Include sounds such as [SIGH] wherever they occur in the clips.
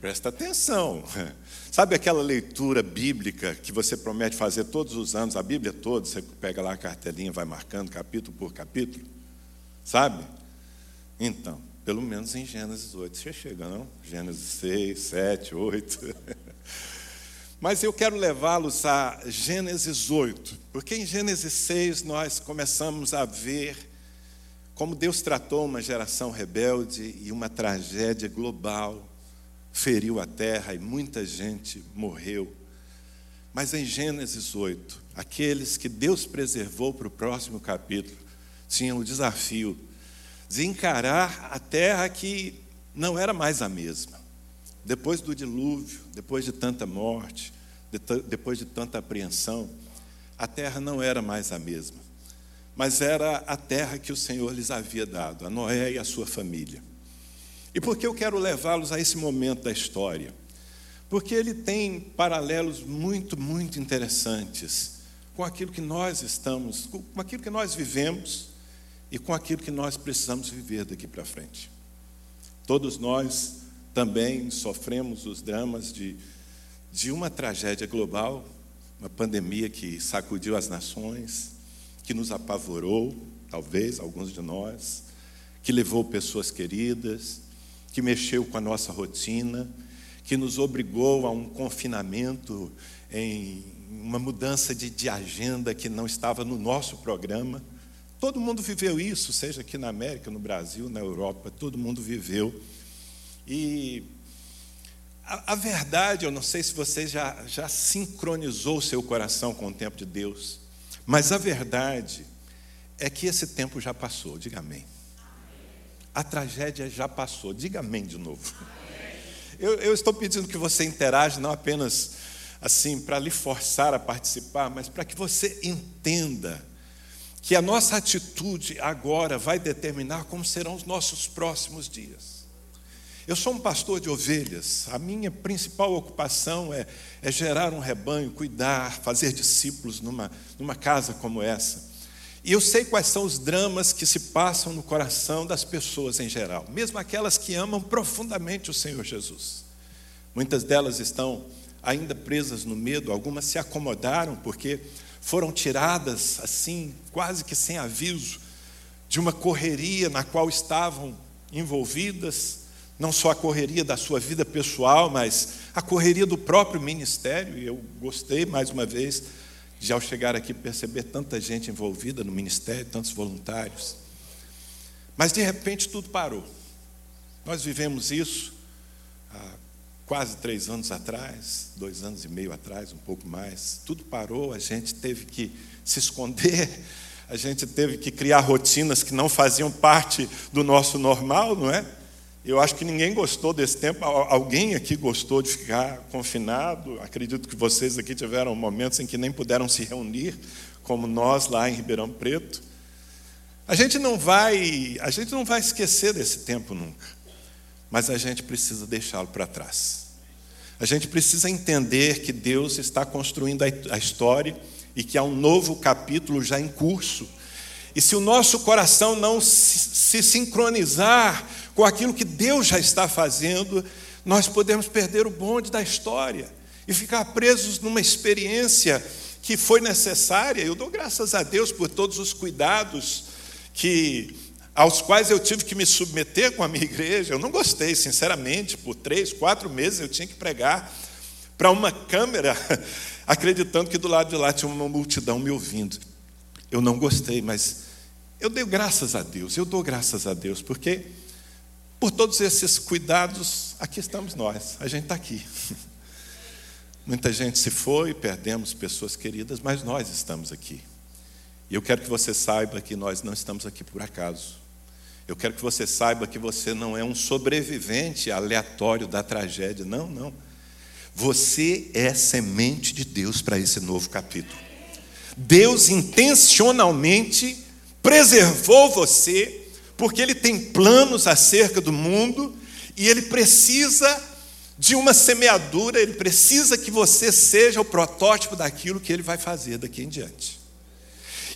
Presta atenção. [LAUGHS] Sabe aquela leitura bíblica que você promete fazer todos os anos, a Bíblia toda, você pega lá a cartelinha, vai marcando capítulo por capítulo? Sabe? Então, pelo menos em Gênesis 8. Você chega, não? Gênesis 6, 7, 8. Mas eu quero levá-los a Gênesis 8, porque em Gênesis 6 nós começamos a ver como Deus tratou uma geração rebelde e uma tragédia global feriu a terra e muita gente morreu. Mas em Gênesis 8, aqueles que Deus preservou para o próximo capítulo tinham o desafio de encarar a terra que não era mais a mesma. Depois do dilúvio, depois de tanta morte, depois de tanta apreensão, a terra não era mais a mesma, mas era a terra que o Senhor lhes havia dado, a Noé e a sua família. E por que eu quero levá-los a esse momento da história? Porque ele tem paralelos muito, muito interessantes com aquilo que nós estamos, com aquilo que nós vivemos e com aquilo que nós precisamos viver daqui para frente. Todos nós também sofremos os dramas de, de uma tragédia global, uma pandemia que sacudiu as nações, que nos apavorou, talvez alguns de nós, que levou pessoas queridas, que mexeu com a nossa rotina, que nos obrigou a um confinamento, em uma mudança de, de agenda que não estava no nosso programa. Todo mundo viveu isso, seja aqui na América, no Brasil, na Europa, todo mundo viveu. E a, a verdade, eu não sei se você já, já sincronizou seu coração com o tempo de Deus, mas a verdade é que esse tempo já passou, diga amém. A tragédia já passou. Diga amém de novo. Eu, eu estou pedindo que você interaja, não apenas assim para lhe forçar a participar, mas para que você entenda que a nossa atitude agora vai determinar como serão os nossos próximos dias. Eu sou um pastor de ovelhas, a minha principal ocupação é, é gerar um rebanho, cuidar, fazer discípulos numa, numa casa como essa. E eu sei quais são os dramas que se passam no coração das pessoas em geral, mesmo aquelas que amam profundamente o Senhor Jesus. Muitas delas estão ainda presas no medo, algumas se acomodaram porque foram tiradas assim, quase que sem aviso, de uma correria na qual estavam envolvidas, não só a correria da sua vida pessoal, mas a correria do próprio ministério. E eu gostei mais uma vez de ao chegar aqui perceber tanta gente envolvida no ministério, tantos voluntários. Mas de repente tudo parou. Nós vivemos isso há quase três anos atrás, dois anos e meio atrás, um pouco mais. Tudo parou, a gente teve que se esconder, a gente teve que criar rotinas que não faziam parte do nosso normal, não é? Eu acho que ninguém gostou desse tempo. Alguém aqui gostou de ficar confinado? Acredito que vocês aqui tiveram momentos em que nem puderam se reunir, como nós lá em Ribeirão Preto. A gente não vai, a gente não vai esquecer desse tempo nunca. Mas a gente precisa deixá-lo para trás. A gente precisa entender que Deus está construindo a história e que há um novo capítulo já em curso. E se o nosso coração não se sincronizar com aquilo que Deus já está fazendo, nós podemos perder o bonde da história e ficar presos numa experiência que foi necessária. Eu dou graças a Deus por todos os cuidados que aos quais eu tive que me submeter com a minha igreja. Eu não gostei, sinceramente, por três, quatro meses eu tinha que pregar para uma câmera, [LAUGHS] acreditando que do lado de lá tinha uma multidão me ouvindo. Eu não gostei, mas eu dei graças a Deus, eu dou graças a Deus, porque por todos esses cuidados, aqui estamos nós, a gente está aqui. [LAUGHS] Muita gente se foi, perdemos pessoas queridas, mas nós estamos aqui. E eu quero que você saiba que nós não estamos aqui por acaso. Eu quero que você saiba que você não é um sobrevivente aleatório da tragédia. Não, não. Você é semente de Deus para esse novo capítulo. Deus intencionalmente preservou você porque ele tem planos acerca do mundo e ele precisa de uma semeadura, ele precisa que você seja o protótipo daquilo que ele vai fazer daqui em diante.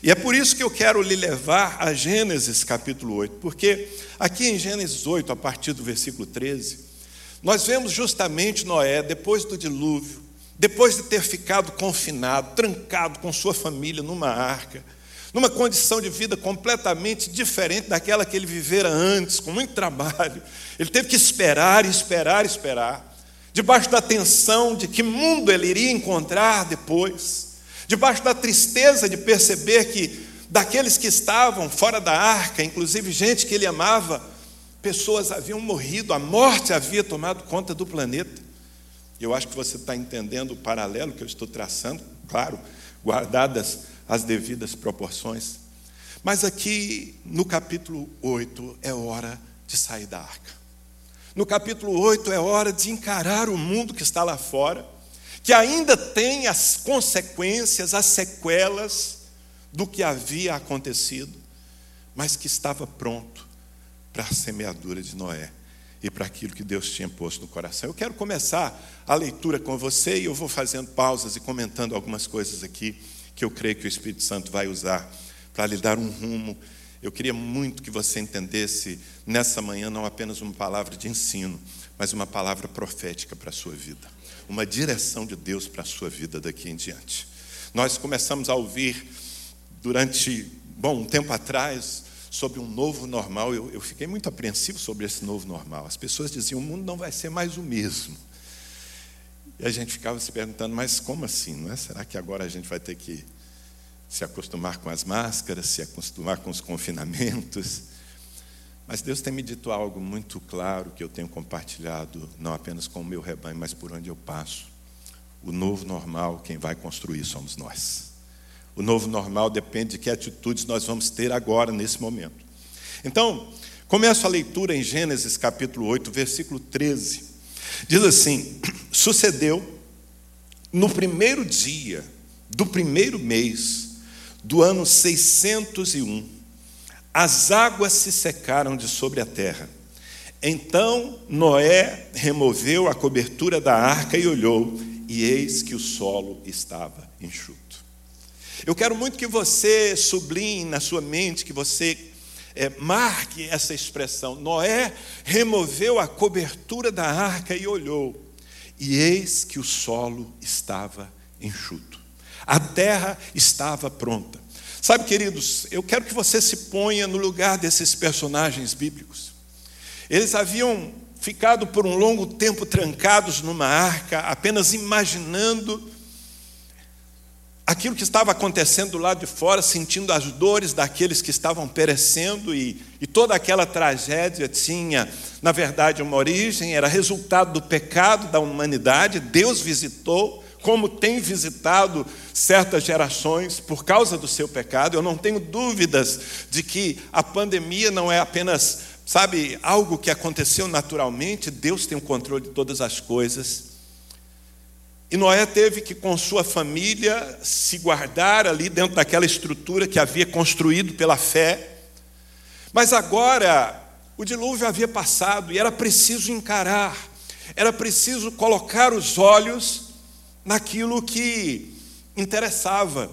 E é por isso que eu quero lhe levar a Gênesis capítulo 8, porque aqui em Gênesis 8, a partir do versículo 13, nós vemos justamente Noé, depois do dilúvio, depois de ter ficado confinado, trancado com sua família numa arca, numa condição de vida completamente diferente daquela que ele vivera antes, com muito trabalho. Ele teve que esperar, esperar, esperar, debaixo da tensão de que mundo ele iria encontrar depois, debaixo da tristeza de perceber que daqueles que estavam fora da arca, inclusive gente que ele amava, pessoas haviam morrido, a morte havia tomado conta do planeta. Eu acho que você está entendendo o paralelo que eu estou traçando, claro, guardadas as devidas proporções. Mas aqui no capítulo 8 é hora de sair da arca. No capítulo 8 é hora de encarar o mundo que está lá fora, que ainda tem as consequências, as sequelas do que havia acontecido, mas que estava pronto para a semeadura de Noé e para aquilo que Deus tinha posto no coração. Eu quero começar a leitura com você e eu vou fazendo pausas e comentando algumas coisas aqui que eu creio que o Espírito Santo vai usar para lhe dar um rumo. Eu queria muito que você entendesse nessa manhã não apenas uma palavra de ensino, mas uma palavra profética para a sua vida, uma direção de Deus para a sua vida daqui em diante. Nós começamos a ouvir durante, bom, um tempo atrás, sobre um novo normal. Eu, eu fiquei muito apreensivo sobre esse novo normal. As pessoas diziam: o mundo não vai ser mais o mesmo. E a gente ficava se perguntando: mas como assim? Não é? Será que agora a gente vai ter que se acostumar com as máscaras, se acostumar com os confinamentos? Mas Deus tem me dito algo muito claro que eu tenho compartilhado, não apenas com o meu rebanho, mas por onde eu passo. O novo normal, quem vai construir somos nós. O novo normal depende de que atitudes nós vamos ter agora, nesse momento. Então, começo a leitura em Gênesis capítulo 8, versículo 13. Diz assim: Sucedeu no primeiro dia do primeiro mês do ano 601, as águas se secaram de sobre a terra. Então Noé removeu a cobertura da arca e olhou, e eis que o solo estava enxuto. Eu quero muito que você sublinhe na sua mente, que você é, marque essa expressão. Noé removeu a cobertura da arca e olhou, e eis que o solo estava enxuto. A terra estava pronta. Sabe, queridos, eu quero que você se ponha no lugar desses personagens bíblicos. Eles haviam ficado por um longo tempo trancados numa arca, apenas imaginando aquilo que estava acontecendo do lado de fora, sentindo as dores daqueles que estavam perecendo, e, e, toda aquela tragédia tinha, na verdade, uma origem, era resultado do pecado da humanidade. Deus visitou, como tem visitado certas gerações por causa do seu pecado. Eu não tenho dúvidas de que a pandemia não é apenas, sabe, algo que aconteceu naturalmente, Deus tem o controle de todas as coisas. E Noé teve que, com sua família, se guardar ali dentro daquela estrutura que havia construído pela fé. Mas agora, o dilúvio havia passado e era preciso encarar, era preciso colocar os olhos naquilo que interessava.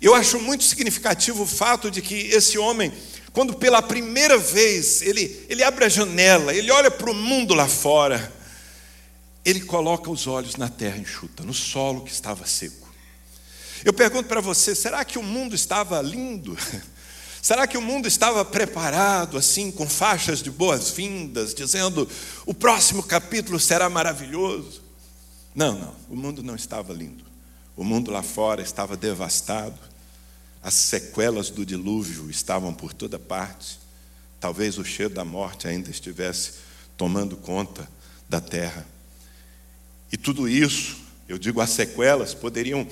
Eu acho muito significativo o fato de que esse homem, quando pela primeira vez ele, ele abre a janela, ele olha para o mundo lá fora, ele coloca os olhos na terra enxuta, no solo que estava seco. Eu pergunto para você: será que o mundo estava lindo? [LAUGHS] Será que o mundo estava preparado, assim, com faixas de boas-vindas, dizendo o próximo capítulo será maravilhoso? Não, não, o mundo não estava lindo. O mundo lá fora estava devastado, as sequelas do dilúvio estavam por toda parte. Talvez o cheiro da morte ainda estivesse tomando conta da terra. E tudo isso, eu digo as sequelas, poderiam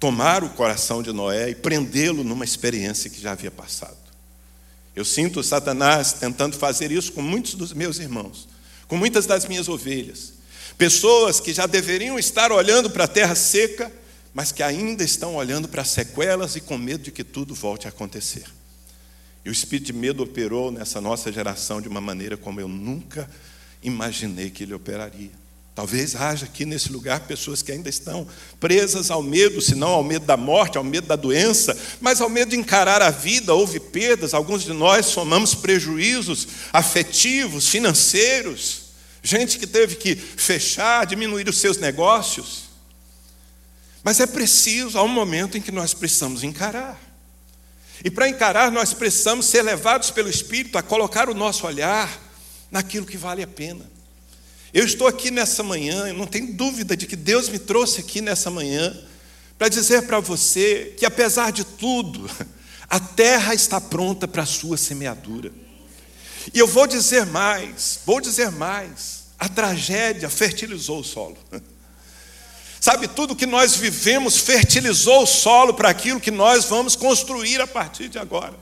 tomar o coração de Noé e prendê-lo numa experiência que já havia passado. Eu sinto Satanás tentando fazer isso com muitos dos meus irmãos, com muitas das minhas ovelhas. Pessoas que já deveriam estar olhando para a terra seca, mas que ainda estão olhando para as sequelas e com medo de que tudo volte a acontecer. E o espírito de medo operou nessa nossa geração de uma maneira como eu nunca imaginei que ele operaria. Talvez haja aqui nesse lugar pessoas que ainda estão presas ao medo, se não ao medo da morte, ao medo da doença, mas ao medo de encarar a vida. Houve perdas, alguns de nós somamos prejuízos afetivos, financeiros, gente que teve que fechar, diminuir os seus negócios. Mas é preciso, há um momento em que nós precisamos encarar. E para encarar, nós precisamos ser levados pelo Espírito a colocar o nosso olhar naquilo que vale a pena. Eu estou aqui nessa manhã, eu não tenho dúvida de que Deus me trouxe aqui nessa manhã para dizer para você que, apesar de tudo, a terra está pronta para a sua semeadura. E eu vou dizer mais, vou dizer mais: a tragédia fertilizou o solo. Sabe, tudo que nós vivemos fertilizou o solo para aquilo que nós vamos construir a partir de agora.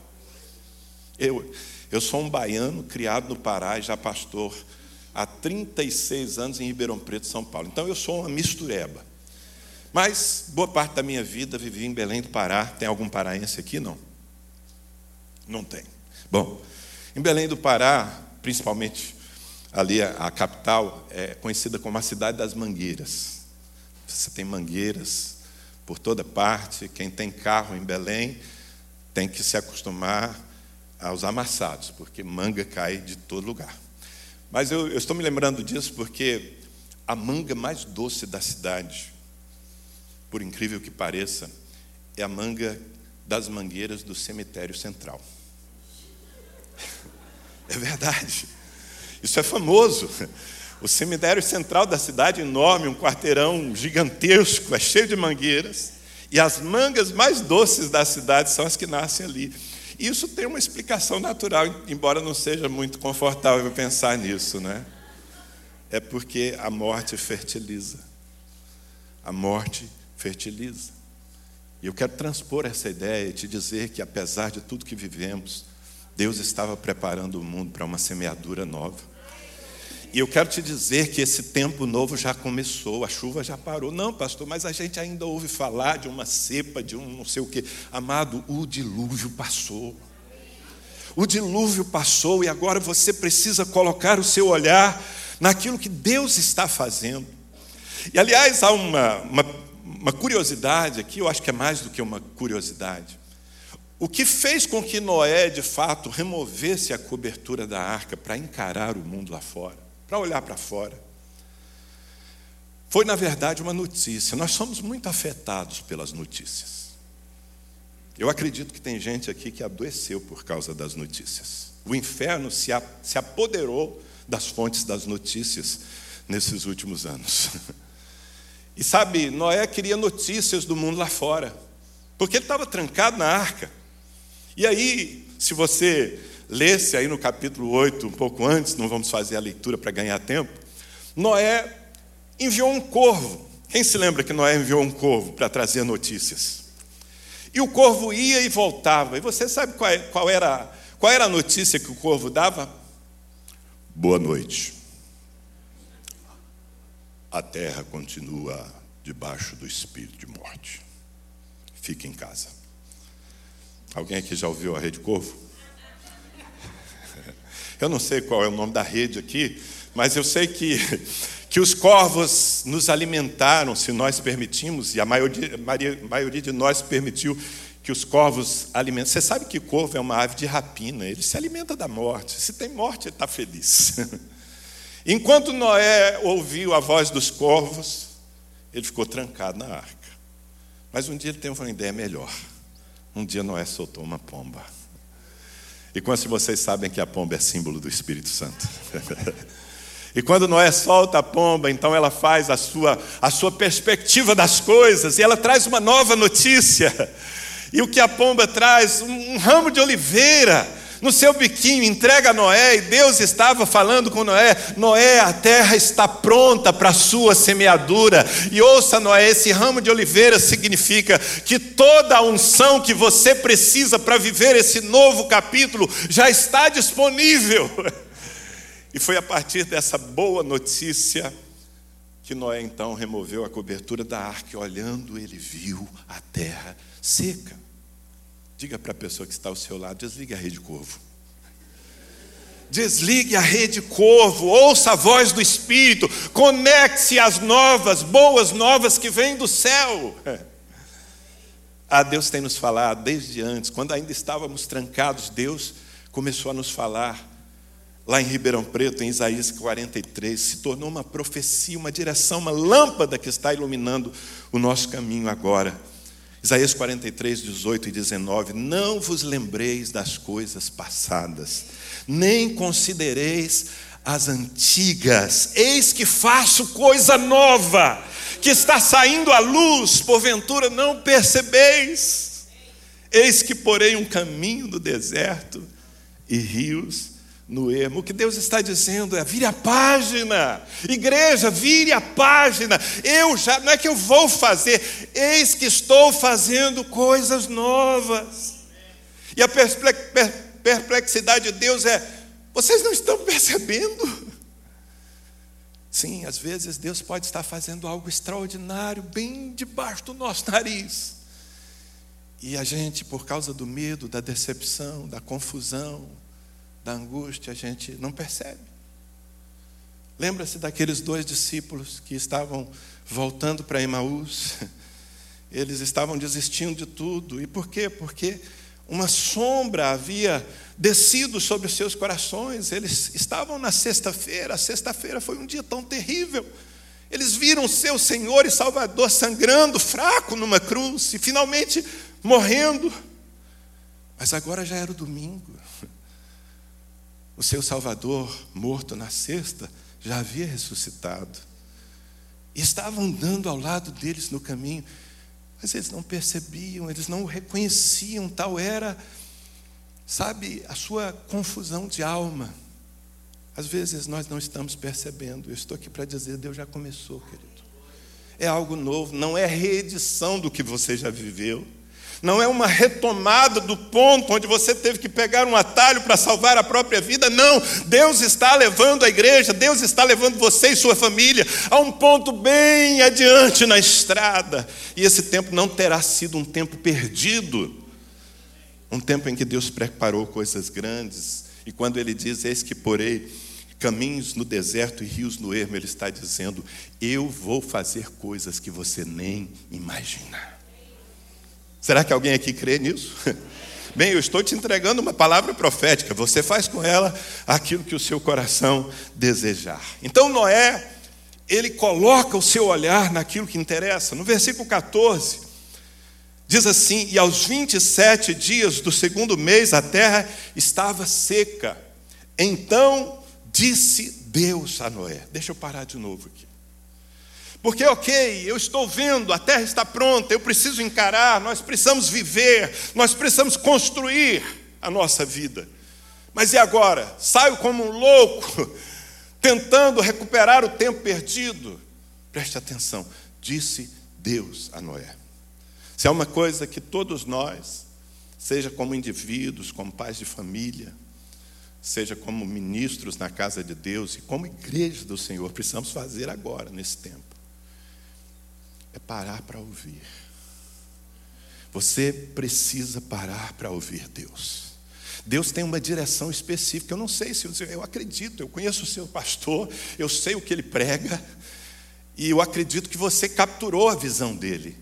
Eu, eu sou um baiano criado no Pará e já pastor há 36 anos em Ribeirão Preto, São Paulo. Então eu sou uma mistureba. Mas boa parte da minha vida vivi em Belém do Pará. Tem algum paraense aqui? Não. Não tem. Bom, em Belém do Pará, principalmente ali a, capital, é conhecida como a cidade das mangueiras. Você tem mangueiras por toda parte. Quem tem carro em Belém tem que se acostumar aos amassados, porque manga cai de todo lugar. Mas eu, eu estou me lembrando disso porque a manga mais doce da cidade, por incrível que pareça, é a manga das mangueiras do cemitério central. [LAUGHS] É verdade. Isso é famoso. O cemitério central da cidade, enorme, um quarteirão gigantesco, é cheio de mangueiras. E as mangas mais doces da cidade são as que nascem ali. Isso tem uma explicação natural, embora não seja muito confortável pensar nisso, né? É porque a morte fertiliza. A morte fertiliza. E eu quero transpor essa ideia e te dizer que, apesar de tudo que vivemos, Deus estava preparando o mundo para uma semeadura nova. E eu quero te dizer que esse tempo novo já começou, a chuva já parou. Não, pastor, mas a gente ainda ouve falar de uma cepa, de um não sei o quê. Amado, o dilúvio passou. O dilúvio passou e agora você precisa colocar o seu olhar naquilo que Deus está fazendo. E aliás, há uma, uma, uma curiosidade aqui, eu acho que é mais do que uma curiosidade. O que fez com que Noé, de fato, removesse a cobertura da arca para encarar o mundo lá fora? Para olhar para fora. Foi, na verdade, uma notícia. Nós somos muito afetados pelas notícias. Eu acredito que tem gente aqui que adoeceu por causa das notícias. O inferno se, apoderou das fontes das notícias nesses últimos anos. [LAUGHS] E sabe, Noé queria notícias do mundo lá fora, porque ele estava trancado na arca. E aí, se você lesse aí no capítulo 8, um pouco antes, não vamos fazer a leitura para ganhar tempo. Noé enviou um corvo. Quem se lembra que Noé enviou um corvo para trazer notícias? E o corvo ia e voltava. E você sabe qual, é, qual, era, qual era a notícia que o corvo dava? Boa noite. A terra continua debaixo do espírito de morte. Fique em casa. Alguém aqui já ouviu a rede corvo? Eu não sei qual é o nome da rede aqui, mas eu sei que, que os corvos nos alimentaram, se nós permitimos, e a maioria, a maioria de nós permitiu que os corvos alimentem. Você sabe que corvo é uma ave de rapina, ele se alimenta da morte. Se tem morte, ele está feliz. [LAUGHS] Enquanto Noé ouviu a voz dos corvos, ele ficou trancado na arca. Mas um dia ele teve uma ideia melhor. Um dia Noé soltou uma pomba. E quantos de vocês sabem que a pomba é símbolo do Espírito Santo? [LAUGHS] e quando Noé solta a pomba, então ela faz a sua, a sua perspectiva das coisas e ela traz uma nova notícia. E o que a pomba traz? Um, um ramo de oliveira no seu biquinho, entrega a Noé, e Deus estava falando com Noé: Noé, a terra está pronta para a sua semeadura. E ouça, Noé, esse ramo de oliveira significa que toda a unção que você precisa para viver esse novo capítulo já está disponível. [LAUGHS] E foi a partir dessa boa notícia que Noé então removeu a cobertura da arca, e olhando, ele viu a terra seca. Diga para a pessoa que está ao seu lado: desligue a rede corvo. Desligue a rede corvo, ouça a voz do Espírito, conecte-se às novas, boas novas que vêm do céu. Ah, Deus tem nos falado desde antes, quando ainda estávamos trancados, Deus começou a nos falar lá em Ribeirão Preto, em Isaías 43, se tornou uma profecia, uma direção, uma lâmpada que está iluminando o nosso caminho agora. Isaías 43, 18 e 19: Não vos lembreis das coisas passadas, nem considereis as antigas, eis que faço coisa nova, que está saindo à luz, porventura não percebeis. Eis que porei um caminho no deserto e rios no ermo. O que Deus está dizendo é: vire a página, igreja, vire a página. Eu já, não é que eu vou fazer, eis que estou fazendo coisas novas. E a perplexidade de Deus é: vocês não estão percebendo? Sim, às vezes Deus pode estar fazendo algo extraordinário bem debaixo do nosso nariz. E a gente, por causa do medo, da decepção, da confusão, da angústia, a gente não percebe. Lembra-se daqueles dois discípulos que estavam voltando para Emaús? [LAUGHS] Eles estavam desistindo de tudo. E por quê? Porque uma sombra havia descido sobre os seus corações. Eles estavam na sexta-feira. A sexta-feira foi um dia tão terrível. Eles viram seu Senhor e Salvador sangrando, fraco numa cruz e finalmente morrendo. Mas agora já era o domingo. O seu Salvador, morto na sexta, já havia ressuscitado. E estavam andando ao lado deles no caminho, mas eles não percebiam, eles não o reconheciam, tal era, sabe, a sua confusão de alma. Às vezes nós não estamos percebendo. Eu estou aqui para dizer, Deus já começou, querido. É algo novo, não é reedição do que você já viveu não é uma retomada do ponto onde você teve que pegar um atalho para salvar a própria vida, não. Deus está levando a igreja, Deus está levando você e sua família a um ponto bem adiante na estrada, e esse tempo não terá sido um tempo perdido, um tempo em que Deus preparou coisas grandes, e quando Ele diz: Eis que porei caminhos no deserto e rios no ermo, Ele está dizendo: Eu vou fazer coisas que você nem imagina. Será que alguém aqui crê nisso? [LAUGHS] Bem, eu estou te entregando uma palavra profética, você faz com ela aquilo que o seu coração desejar. Então, Noé, ele coloca o seu olhar naquilo que interessa. No versículo 14, diz assim: E aos 27 dias do segundo mês a terra estava seca. Então disse Deus a Noé: Deixa eu parar de novo aqui. Porque, ok, eu estou vendo, a terra está pronta, eu preciso encarar, nós precisamos viver, nós precisamos construir a nossa vida. Mas e agora? Saio como um louco, [LAUGHS] tentando recuperar o tempo perdido? Preste atenção, disse Deus a Noé. Se é uma coisa que todos nós, seja como indivíduos, como pais de família, seja como ministros na casa de Deus e como igreja do Senhor, precisamos fazer agora, nesse tempo é parar para ouvir. Você precisa parar para ouvir Deus. Deus tem uma direção específica. Eu não sei se eu acredito, eu conheço o seu pastor, eu sei o que ele prega, e eu acredito que você capturou a visão dele.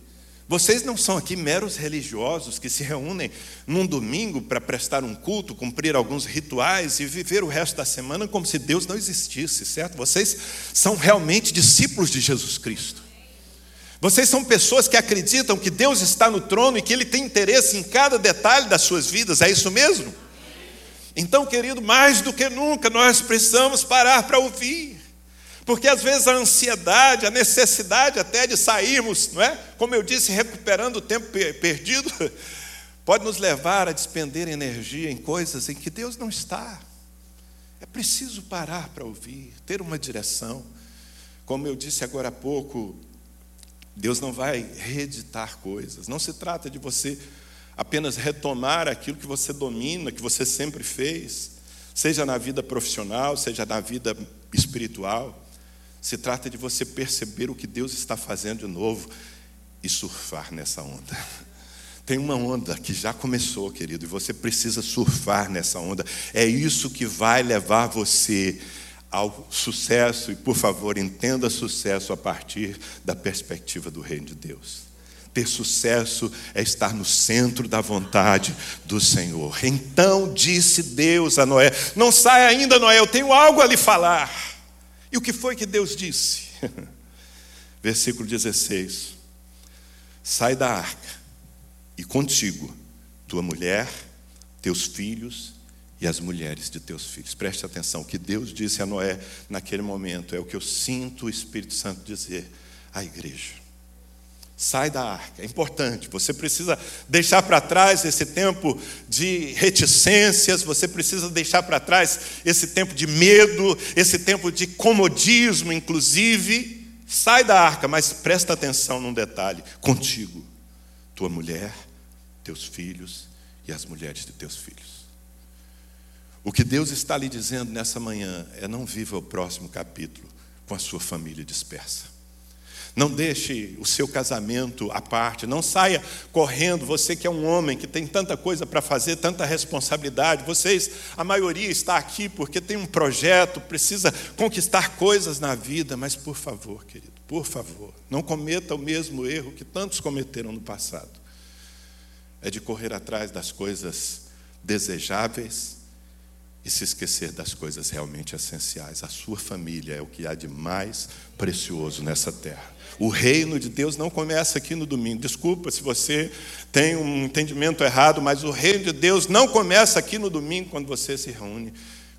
Vocês não são aqui meros religiosos que se reúnem num domingo para prestar um culto, cumprir alguns rituais e viver o resto da semana como se Deus não existisse, certo? Vocês são realmente discípulos de Jesus Cristo. Vocês são pessoas que acreditam que Deus está no trono e que Ele tem interesse em cada detalhe das suas vidas, é isso mesmo? Então, querido, mais do que nunca nós precisamos parar para ouvir, porque às vezes a ansiedade, a necessidade até de sairmos, não é? Como eu disse, recuperando o tempo perdido, [LAUGHS] pode nos levar a despender energia em coisas em que Deus não está. É preciso parar para ouvir, ter uma direção. Como eu disse agora há pouco, Deus não vai reeditar coisas. Não se trata de você apenas retomar aquilo que você domina, que você sempre fez, seja na vida profissional, seja na vida espiritual. Se trata de você perceber o que Deus está fazendo de novo e surfar nessa onda. [LAUGHS] Tem uma onda que já começou, querido, e você precisa surfar nessa onda. É isso que vai levar você ao sucesso, e por favor, entenda sucesso a partir da perspectiva do reino de Deus. ter sucesso é estar no centro da vontade do Senhor. Então disse Deus a Noé: Não saia ainda, Noé, eu tenho algo a lhe falar. E o que foi que Deus disse? [LAUGHS] Versículo 16: Sai da arca, e contigo tua mulher, teus filhos e as mulheres de teus filhos. Preste atenção, o que Deus disse a Noé naquele momento é o que eu sinto o Espírito Santo dizer à igreja. Sai da arca, é importante. Você precisa deixar para trás esse tempo de reticências, você precisa deixar para trás esse tempo de medo, esse tempo de comodismo, inclusive. Sai da arca, mas presta atenção num detalhe: contigo, tua mulher, teus filhos e as mulheres de teus filhos. O que Deus está lhe dizendo nessa manhã é: não viva o próximo capítulo com a sua família dispersa. Não deixe o seu casamento à parte, não saia correndo, você que é um homem que tem tanta coisa para fazer, tanta responsabilidade. Vocês, a maioria está aqui porque tem um projeto, precisa conquistar coisas na vida, mas por favor, querido, por favor, não cometa o mesmo erro que tantos cometeram no passado. É de correr atrás das coisas desejáveis e se esquecer das coisas realmente essenciais. A sua família é o que há de mais precioso nessa terra. O reino de Deus não começa aqui no domingo. Desculpa se você tem um entendimento errado, mas o reino de Deus não começa aqui no domingo quando você se reúne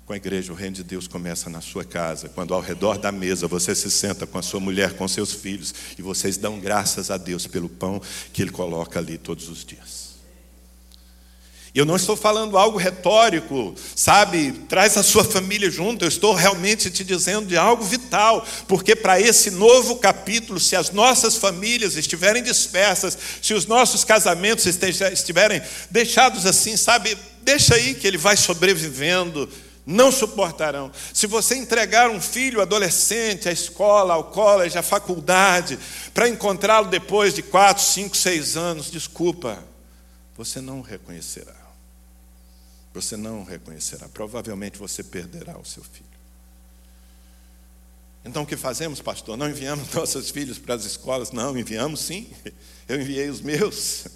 com a igreja. O reino de Deus começa na sua casa, quando ao redor da mesa você se senta com a sua mulher, com seus filhos, e vocês dão graças a Deus pelo pão que Ele coloca ali todos os dias. Eu não estou falando algo retórico, sabe? Traz a sua família junto. Eu estou realmente te dizendo de algo vital, porque para esse novo capítulo, se as nossas famílias estiverem dispersas, se os nossos casamentos estiverem deixados assim, sabe? Deixa aí que ele vai sobrevivendo. Não suportarão. Se você entregar um filho adolescente à escola, ao college, à faculdade, para encontrá-lo depois de quatro, cinco, seis anos, desculpa, você não o reconhecerá. Você não o reconhecerá. Provavelmente você perderá o seu filho. Então o que fazemos, pastor? Não enviamos [LAUGHS] nossos filhos para as escolas? Não, enviamos sim. Eu enviei os meus.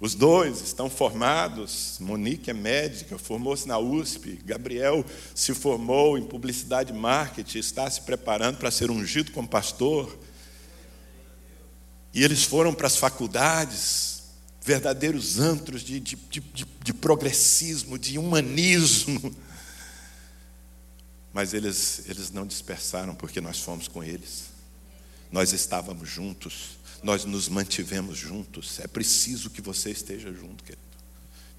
Os dois estão formados. Monique é médica, formou-se na USP. Gabriel se formou em publicidade e marketing, está se preparando para ser ungido como pastor. E eles foram para as faculdades, verdadeiros antros de, de, de, de, progressismo, de humanismo. Mas eles, eles não dispersaram porque nós fomos com eles. Nós estávamos juntos, nós nos mantivemos juntos. É preciso que você esteja junto, querido.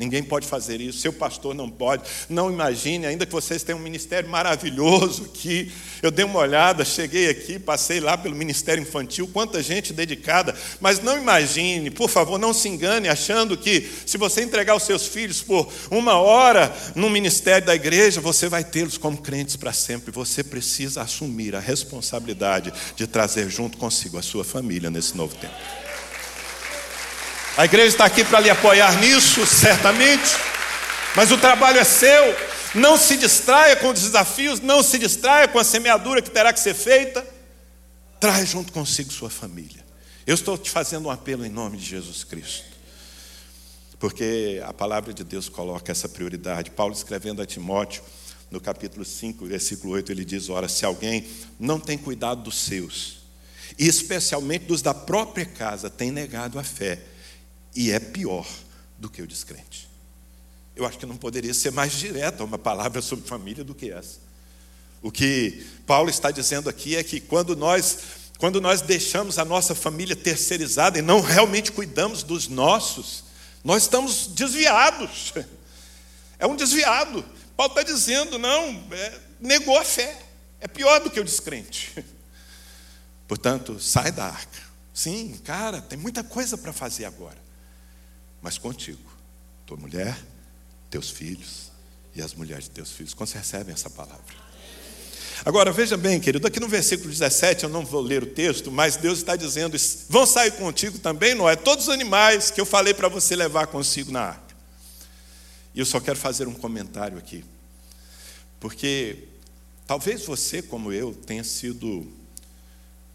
Ninguém pode fazer isso, seu pastor não pode. Não imagine, ainda que vocês tenham um ministério maravilhoso aqui. Eu dei uma olhada, cheguei aqui, passei lá pelo ministério infantil, quanta gente dedicada. Mas não imagine, por favor, não se engane achando que se você entregar os seus filhos por uma hora no ministério da igreja, você vai tê-los como crentes para sempre. Você precisa assumir a responsabilidade de trazer junto consigo a sua família nesse novo tempo. A igreja está aqui para lhe apoiar nisso, certamente, mas o trabalho é seu. Não se distraia com os desafios, não se distraia com a semeadura que terá que ser feita. Traz junto consigo sua família. Eu estou te fazendo um apelo em nome de Jesus Cristo. Porque a palavra de Deus coloca essa prioridade. Paulo escrevendo a Timóteo, no capítulo 5, versículo 8, ele diz: Ora, se alguém não tem cuidado dos seus, e especialmente dos da própria casa, tem negado a fé e é pior do que o descrente. Eu acho que não poderia ser mais direta uma palavra sobre família do que essa. O que Paulo está dizendo aqui é que quando nós, quando nós deixamos a nossa família terceirizada e não realmente cuidamos dos nossos, nós estamos desviados. É um desviado. Paulo está dizendo, não, é, negou a fé. É pior do que o descrente. Portanto, sai da arca. Sim, cara, tem muita coisa para fazer agora mas contigo, tua mulher, teus filhos e as mulheres de teus filhos. Quando você recebe essa palavra? Agora, veja bem, querido, aqui no versículo 17, eu não vou ler o texto, mas Deus está dizendo: vão sair contigo também, Noé, todos os animais que eu falei para você levar consigo na arca. E eu só quero fazer um comentário aqui, porque talvez você, como eu, tenha sido,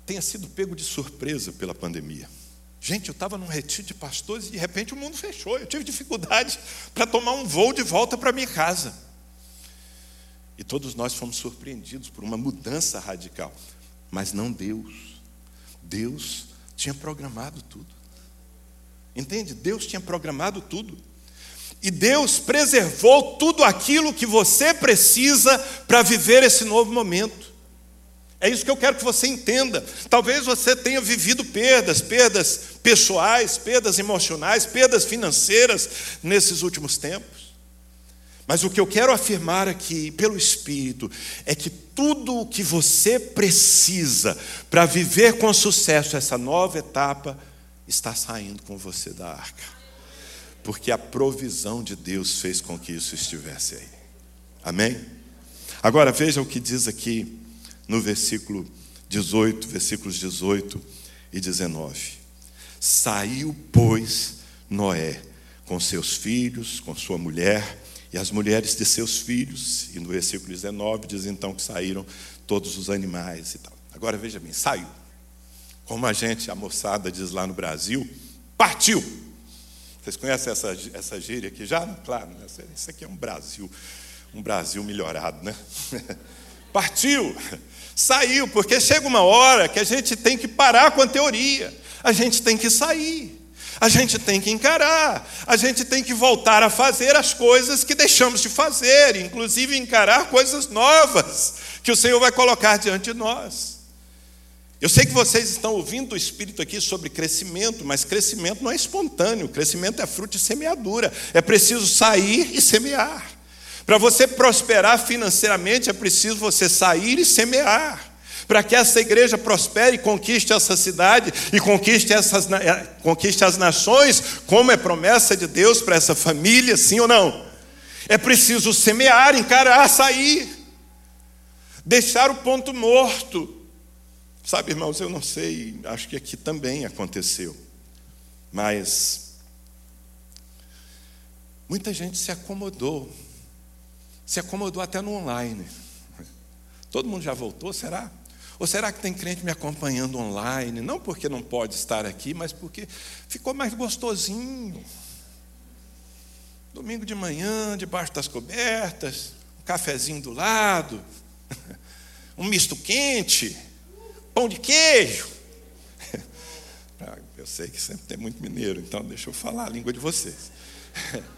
tenha sido pego de surpresa pela pandemia. Gente, eu estava num retiro de pastores e de repente o mundo fechou. Eu tive dificuldade [LAUGHS] para tomar um voo de volta para minha casa. E todos nós fomos surpreendidos por uma mudança radical. Mas não Deus. Deus tinha programado tudo. Entende? Deus tinha programado tudo. E Deus preservou tudo aquilo que você precisa para viver esse novo momento. É isso que eu quero que você entenda. Talvez você tenha vivido perdas, perdas pessoais, perdas emocionais, perdas financeiras nesses últimos tempos. Mas o que eu quero afirmar aqui, pelo Espírito, é que tudo o que você precisa para viver com sucesso essa nova etapa está saindo com você da arca. Porque a provisão de Deus fez com que isso estivesse aí. Amém? Agora veja o que diz aqui no versículo 18, versículos 18 e 19. Saiu, pois, Noé com seus filhos, com sua mulher e as mulheres de seus filhos. E no versículo 19 diz então que saíram todos os animais e tal. Agora veja bem, saiu. Como a gente, a moçada diz lá no Brasil, partiu. Vocês conhecem essa, essa gíria aqui já? Claro, né? isso aqui é um Brasil, um Brasil melhorado, né? [LAUGHS] partiu saiu, porque chega uma hora que a gente tem que parar com a teoria, a gente tem que sair. A gente tem que encarar, a gente tem que voltar a fazer as coisas que deixamos de fazer, inclusive encarar coisas novas que o Senhor vai colocar diante de nós. Eu sei que vocês estão ouvindo o Espírito aqui sobre crescimento, mas crescimento não é espontâneo, crescimento é fruto de semeadura. É preciso sair e semear. Para você prosperar financeiramente, é preciso você sair e semear. Para que essa igreja prospere, conquiste essa cidade e conquiste, essas, eh, conquiste as nações, como é promessa de Deus para essa família, sim ou não? É preciso semear, encarar, sair, deixar o ponto morto. Sabe, irmãos, eu não sei, acho que aqui também aconteceu, mas muita gente se acomodou se acomodou até no online. Todo mundo já voltou, será? Ou será que tem crente me acompanhando online? Não porque não pode estar aqui, mas porque ficou mais gostosinho. Domingo de manhã, debaixo das cobertas, um cafezinho do lado, [LAUGHS] um misto quente, pão de queijo. [LAUGHS] Ah, eu sei que sempre tem muito mineiro, então deixa eu falar a língua de vocês. [LAUGHS]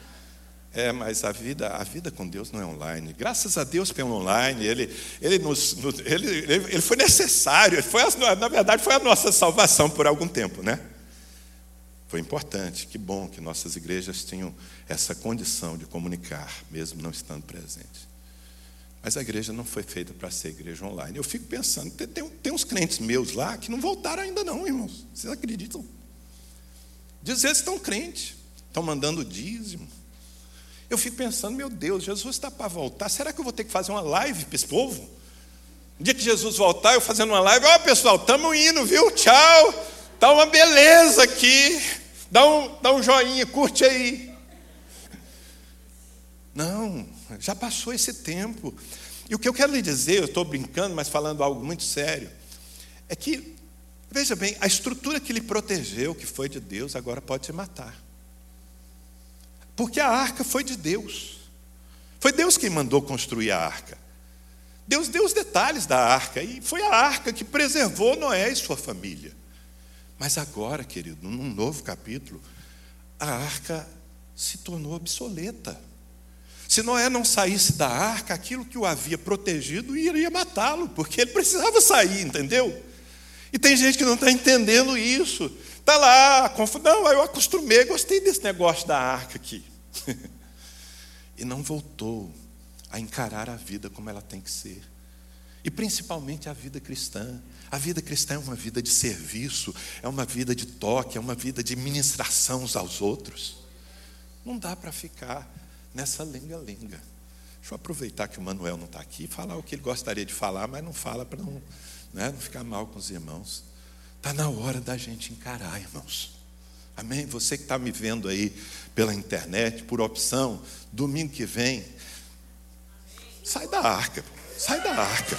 É, mas a vida, a vida com Deus não é online. Graças a Deus pelo online, ele, ele, nos, ele, ele foi necessário, foi, na verdade foi a nossa salvação por algum tempo, né? Foi importante, que bom que nossas igrejas tinham essa condição de comunicar, mesmo não estando presentes. Mas a igreja não foi feita para ser igreja online. Eu fico pensando, tem, tem, tem uns crentes meus lá que não voltaram ainda não, irmãos. Vocês acreditam? Diz eles estão crentes, estão mandando dízimo, eu fico pensando, meu Deus, Jesus está para voltar. Será que eu vou ter que fazer uma live para esse povo? No dia que Jesus voltar, eu fazendo uma live, ó oh, pessoal, estamos indo, viu? Tchau. Está uma beleza aqui. Dá um, dá um joinha, curte aí. Não, já passou esse tempo. E o que eu quero lhe dizer, eu estou brincando, mas falando algo muito sério, é que, veja bem, a estrutura que lhe protegeu, que foi de Deus, agora pode te matar. Porque a arca foi de Deus. Foi Deus quem mandou construir a arca. Deus deu os detalhes da arca e foi a arca que preservou Noé e sua família. Mas agora, querido, num novo capítulo, a arca se tornou obsoleta. Se Noé não saísse da arca, aquilo que o havia protegido iria matá-lo, porque ele precisava sair, entendeu? E tem gente que não está entendendo isso. Está lá, não, eu acostumei, gostei desse negócio da arca aqui. [LAUGHS] e não voltou a encarar a vida como ela tem que ser. E principalmente a vida cristã. A vida cristã é uma vida de serviço, é uma vida de toque, é uma vida de ministração uns aos outros. Não dá para ficar nessa lenga-lenga. Deixa eu aproveitar que o Manuel não está aqui e falar o que ele gostaria de falar, mas não fala para não, né, não ficar mal com os irmãos. Está na hora da gente encarar, irmãos. Amém? Você que está me vendo aí pela internet, por opção, domingo que vem, sai da arca, sai da arca.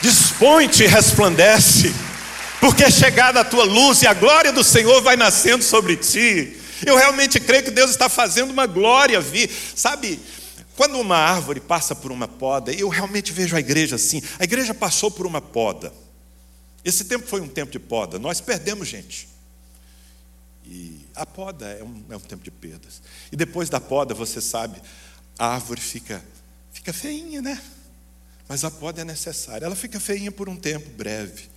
Dispõe-te e resplandece, porque é chegada a tua luz e a glória do Senhor vai nascendo sobre ti. Eu realmente creio que Deus está fazendo uma glória vir. Sabe, quando uma árvore passa por uma poda, eu realmente vejo a igreja assim. A igreja passou por uma poda. Esse tempo foi um tempo de poda. Nós perdemos gente. E a poda é um, é um tempo de perdas. E depois da poda, você sabe, a árvore fica, fica feinha, né? Mas a poda é necessária. Ela fica feinha por um tempo breve.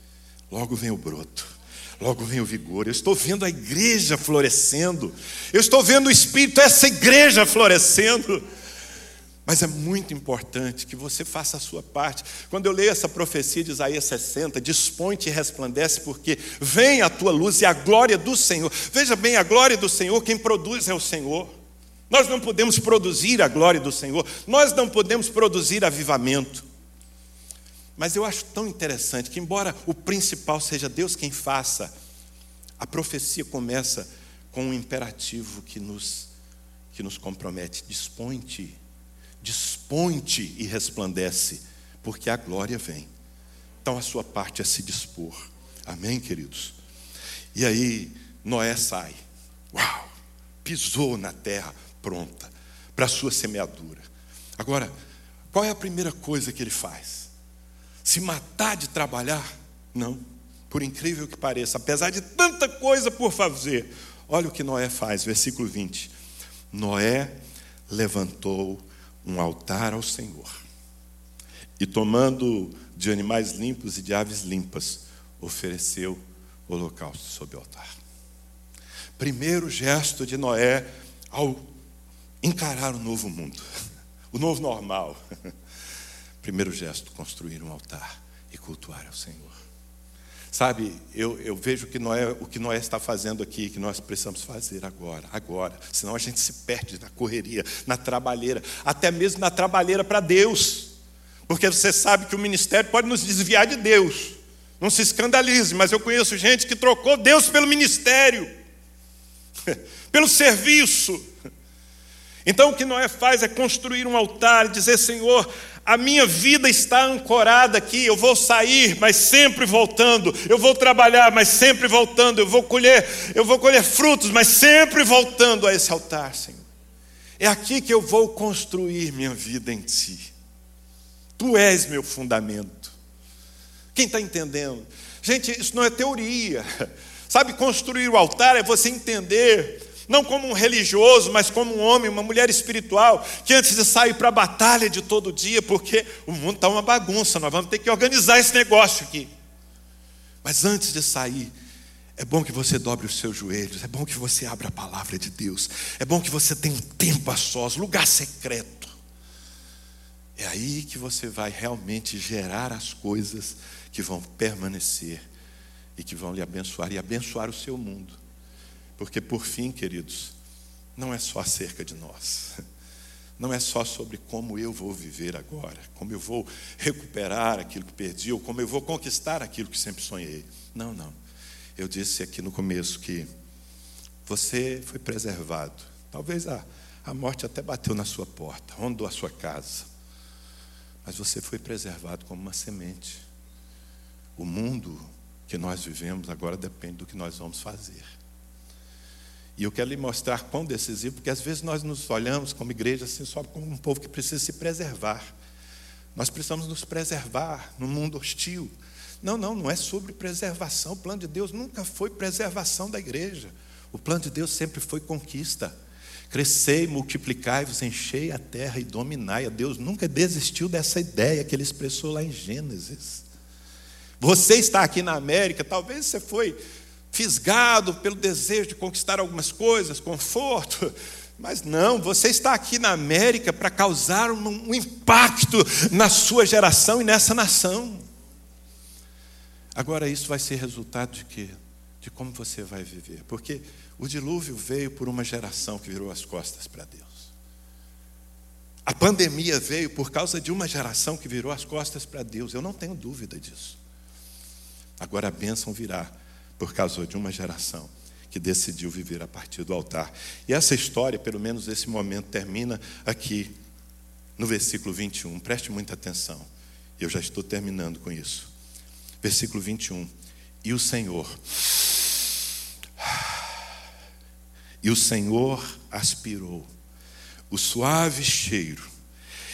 Logo vem o broto. Logo vem o vigor. Eu estou vendo a igreja florescendo. Eu estou vendo o Espírito, essa igreja florescendo. Mas é muito importante que você faça a sua parte. Quando eu leio essa profecia de Isaías 60, dispõe-te e resplandece, porque vem a tua luz e a glória do Senhor. Veja bem, a glória do Senhor, quem produz é o Senhor. Nós não podemos produzir a glória do Senhor, nós não podemos produzir avivamento. Mas eu acho tão interessante que, embora o principal seja Deus quem faça, a profecia começa com um imperativo que nos, que nos compromete: dispõe-te dispõe-te e resplandece, porque a glória vem. Então a sua parte é se dispor. Amém, queridos? E aí Noé sai. Uau! Pisou na terra pronta para a sua semeadura. Agora, qual é a primeira coisa que ele faz? Se matar de trabalhar? Não. Por incrível que pareça, apesar de tanta coisa por fazer, olha o que Noé faz, versículo 20. Noé levantou um altar ao Senhor. E tomando de animais limpos e de aves limpas, ofereceu holocausto sob o altar. Primeiro gesto de Noé ao encarar o novo mundo, [LAUGHS] o novo normal. [LAUGHS] Primeiro gesto, construir um altar e cultuar ao Senhor. Sabe, eu, eu vejo que Noé, o que Noé está fazendo aqui, que nós precisamos fazer agora, agora. Senão a gente se perde na correria, na trabalheira, até mesmo na trabalheira para Deus. Porque você sabe que o ministério pode nos desviar de Deus. Não se escandalize, mas eu conheço gente que trocou Deus pelo ministério, [LAUGHS] pelo serviço. Então o que Noé faz é construir um altar e dizer: Senhor, a minha vida está ancorada aqui. Eu vou sair, mas sempre voltando. Eu vou trabalhar, mas sempre voltando. Eu vou colher, eu vou colher frutos, mas sempre voltando a esse altar, Senhor. É aqui que eu vou construir minha vida em Ti. Tu és meu fundamento. Quem está entendendo? Gente, isso não é teoria. Sabe, construir o altar é você entender não como um religioso, mas como um homem, uma mulher espiritual, que antes de sair para a batalha de todo dia, porque o mundo está uma bagunça, nós vamos ter que organizar esse negócio aqui. Mas antes de sair, é bom que você dobre os seus joelhos, é bom que você abra a palavra de Deus, é bom que você tenha um tempo a sós, lugar secreto. É aí que você vai realmente gerar as coisas que vão permanecer e que vão lhe abençoar e abençoar o seu mundo. Porque, por fim, queridos, não é só acerca de nós. Não é só sobre como eu vou viver agora, como eu vou recuperar aquilo que perdi, ou como eu vou conquistar aquilo que sempre sonhei. Não, não. Eu disse aqui no começo que você foi preservado. Talvez a, a morte até bateu na sua porta, rondou a sua casa. Mas você foi preservado como uma semente. O mundo que nós vivemos agora depende do que nós vamos fazer. E eu quero lhe mostrar quão decisivo, porque às vezes nós nos olhamos como igreja assim, só como um povo que precisa se preservar. Nós precisamos nos preservar no mundo hostil. Não, não, não é sobre preservação. O plano de Deus nunca foi preservação da igreja. O plano de Deus sempre foi conquista. Crescei, multiplicai-vos, enchei a terra e dominai. A Deus nunca desistiu dessa ideia que ele expressou lá em Gênesis. Você está aqui na América, talvez você foi fisgado pelo desejo de conquistar algumas coisas, conforto. [LAUGHS] Mas não, você está aqui na América para causar um, um impacto na sua geração e nessa nação. Agora, isso vai ser resultado de quê? De como você vai viver. Porque o dilúvio veio por uma geração que virou as costas para Deus. A pandemia veio por causa de uma geração que virou as costas para Deus. Eu não tenho dúvida disso. Agora a bênção virá por causa de uma geração que decidiu viver a partir do altar. E essa história, pelo menos esse momento, termina aqui no versículo 21. Preste muita atenção. Eu já estou terminando com isso. Versículo 21. E o Senhor. E o Senhor aspirou o suave cheiro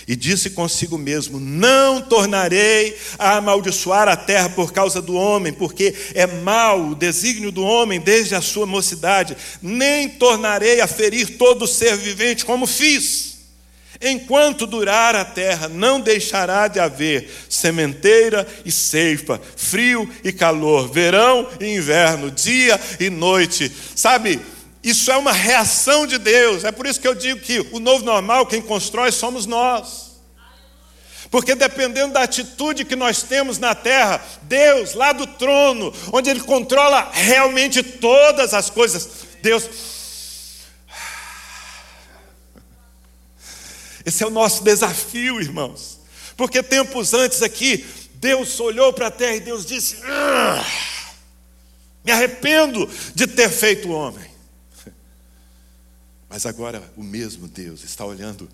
e disse consigo mesmo: Não tornarei a amaldiçoar a terra por causa do homem, porque é mau o desígnio do homem desde a sua mocidade, nem tornarei a ferir todo ser vivente, como fiz. Enquanto durar a terra, não deixará de haver sementeira e ceifa, frio e calor, verão e inverno, dia e noite. Sabe, isso é uma reação de Deus. É por isso que eu digo que o novo normal, quem constrói somos nós. Porque dependendo da atitude que nós temos na terra, Deus, lá do trono, onde Ele controla realmente todas as coisas, Deus. Esse é o nosso desafio, irmãos. Porque tempos antes aqui, Deus olhou para a terra e Deus disse: ah, Me arrependo de ter feito o homem. Mas agora o mesmo Deus está olhando,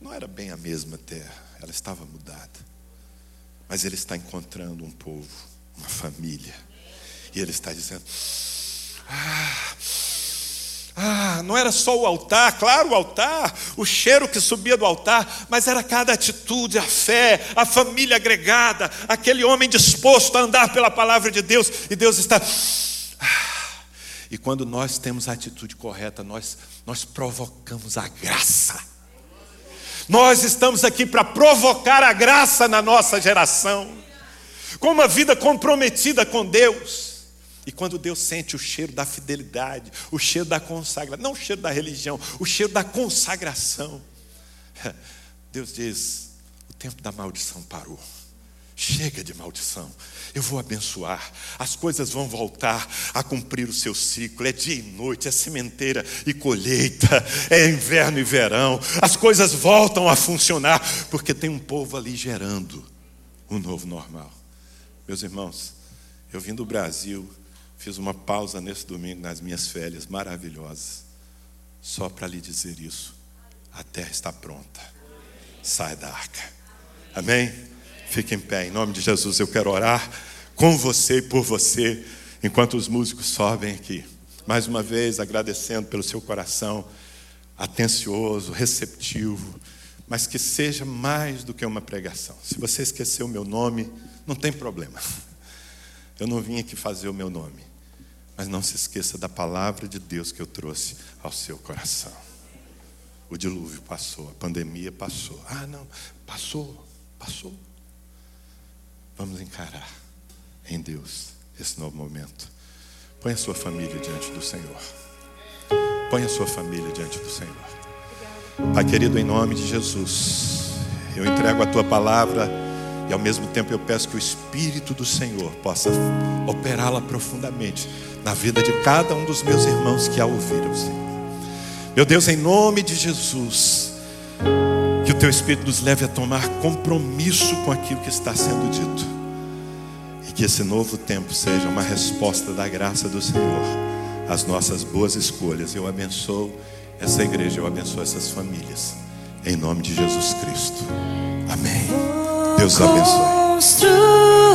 não era bem a mesma terra, ela estava mudada. Mas Ele está encontrando um povo, uma família. E Ele está dizendo: Ah, ah, não era só o altar, claro, o altar, o cheiro que subia do altar, mas era cada atitude, a fé, a família agregada, aquele homem disposto a andar pela palavra de Deus, e Deus está. E quando nós temos a atitude correta, nós, nós provocamos a graça. Nós estamos aqui para provocar a graça na nossa geração, com uma vida comprometida com Deus. E quando Deus sente o cheiro da fidelidade, o cheiro da consagração, não o cheiro da religião, o cheiro da consagração, [LAUGHS] Deus diz: o tempo da maldição parou. Chega de maldição. Eu vou abençoar. As coisas vão voltar a cumprir o seu ciclo. É dia e noite, é sementeira e colheita, é inverno e verão. As coisas voltam a funcionar porque tem um povo ali gerando um novo normal. Meus irmãos, eu vim do Brasil, fiz uma pausa nesse domingo nas minhas férias maravilhosas, só para lhe dizer isso. A terra está pronta. Sai da arca. Amém? Fique em pé, em nome de Jesus. Eu quero orar com você e por você, enquanto os músicos sobem aqui. Mais uma vez, agradecendo pelo seu coração atencioso, receptivo, mas que seja mais do que uma pregação. Se você esqueceu o meu nome, não tem problema. [LAUGHS] Eu não vim aqui fazer o meu nome, mas não se esqueça da palavra de Deus que eu trouxe ao seu coração. O dilúvio passou, a pandemia passou. Ah, não, passou, passou. Vamos encarar em Deus esse novo momento. Põe a sua família diante do Senhor. Põe a sua família diante do Senhor. Pai querido, em nome de Jesus, eu entrego a tua palavra e ao mesmo tempo eu peço que o Espírito do Senhor possa operá-la profundamente na vida de cada um dos meus irmãos que a ouviram, Senhor. Meu Deus, em nome de Jesus, o teu Espírito nos leve a tomar compromisso com aquilo que está sendo dito. E que esse novo tempo seja uma resposta da graça do Senhor às nossas boas escolhas. Eu abençoo essa igreja, eu abençoo essas famílias. Em nome de Jesus Cristo. Amém. Deus abençoe.